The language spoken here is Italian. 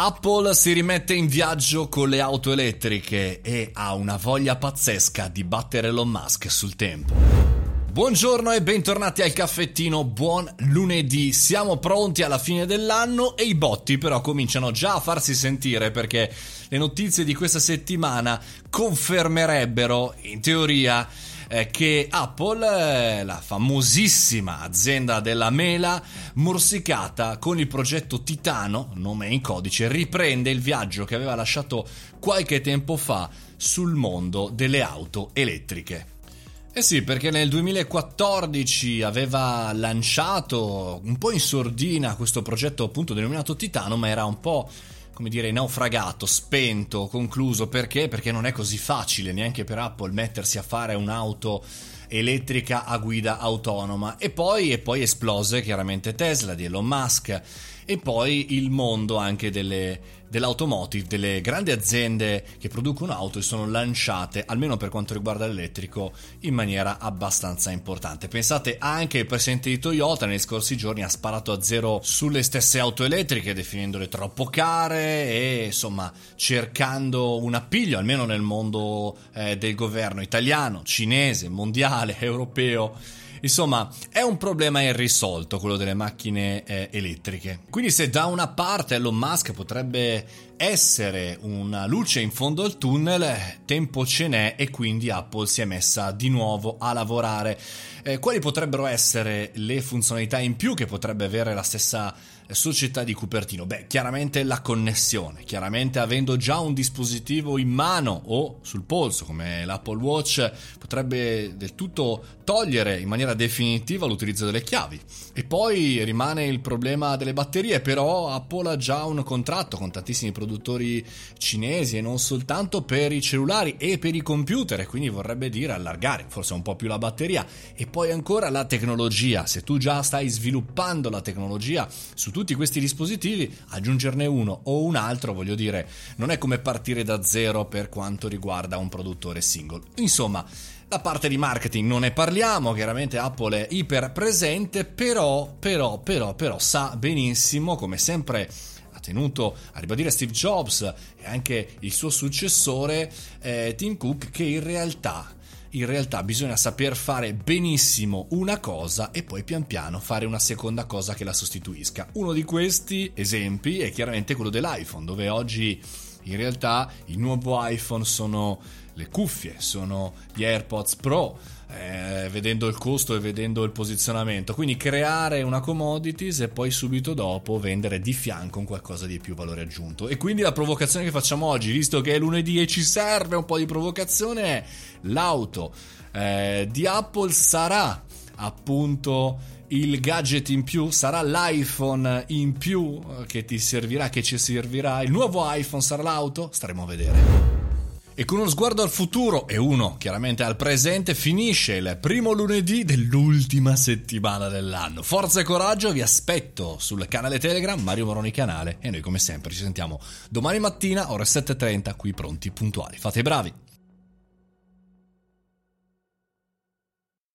Apple si rimette in viaggio con le auto elettriche e ha una voglia pazzesca di battere Elon Musk sul tempo. Buongiorno e bentornati al caffettino, buon lunedì. Siamo pronti alla fine dell'anno e i botti però cominciano già a farsi sentire perché le notizie di questa settimana confermerebbero, in teoria, che Apple, eh, la famosissima azienda della mela, morsicata con il progetto Titano, nome in codice, riprende il viaggio che aveva lasciato qualche tempo fa sul mondo delle auto elettriche. Eh sì, perché nel 2014 aveva lanciato un po' in sordina questo progetto appunto denominato Titano, ma era un po' come dire, naufragato, spento, concluso. Perché? Perché non è così facile neanche per Apple mettersi a fare un'auto elettrica a guida autonoma. E poi, e poi esplose chiaramente Tesla di Elon Musk e poi il mondo anche delle, dell'automotive, delle grandi aziende che producono auto e sono lanciate, almeno per quanto riguarda l'elettrico, in maniera abbastanza importante. Pensate anche il presidente di Toyota nei scorsi giorni ha sparato a zero sulle stesse auto elettriche, definendole troppo care e insomma cercando un appiglio, almeno nel mondo eh, del governo italiano, cinese, mondiale, europeo Insomma, è un problema irrisolto quello delle macchine eh, elettriche. Quindi se da una parte Elon Musk potrebbe essere una luce in fondo al tunnel, tempo ce n'è e quindi Apple si è messa di nuovo a lavorare. Eh, quali potrebbero essere le funzionalità in più che potrebbe avere la stessa società di Cupertino? Beh, chiaramente la connessione, chiaramente avendo già un dispositivo in mano o sul polso come l'Apple Watch potrebbe del tutto togliere in maniera definitiva l'utilizzo delle chiavi. E poi rimane il problema delle batterie, però Apple ha già un contratto con tantissimi produttori cinesi e non soltanto per i cellulari e per i computer, quindi vorrebbe dire allargare forse un po' più la batteria. E poi ancora la tecnologia, se tu già stai sviluppando la tecnologia su tutti questi dispositivi, aggiungerne uno o un altro, voglio dire, non è come partire da zero per quanto riguarda un produttore singolo. Insomma, la parte di marketing non ne parliamo, chiaramente Apple è iper presente, però, però, però, però sa benissimo, come sempre ha tenuto a ribadire Steve Jobs e anche il suo successore eh, Tim Cook, che in realtà in realtà bisogna saper fare benissimo una cosa e poi pian piano fare una seconda cosa che la sostituisca. Uno di questi esempi è chiaramente quello dell'iPhone, dove oggi in realtà il nuovo iPhone sono le cuffie, sono gli AirPods Pro, eh, vedendo il costo e vedendo il posizionamento. Quindi creare una commodities e poi subito dopo vendere di fianco un qualcosa di più valore aggiunto. E quindi la provocazione che facciamo oggi, visto che è lunedì e ci serve un po' di provocazione, è l'auto eh, di Apple sarà appunto il gadget in più, sarà l'iPhone in più che ti servirà, che ci servirà. Il nuovo iPhone sarà l'auto? Staremo a vedere. E con uno sguardo al futuro e uno chiaramente al presente finisce il primo lunedì dell'ultima settimana dell'anno. Forza e coraggio, vi aspetto sul canale Telegram, Mario Moroni canale e noi come sempre ci sentiamo domani mattina ore 7.30 qui pronti puntuali. Fate i bravi!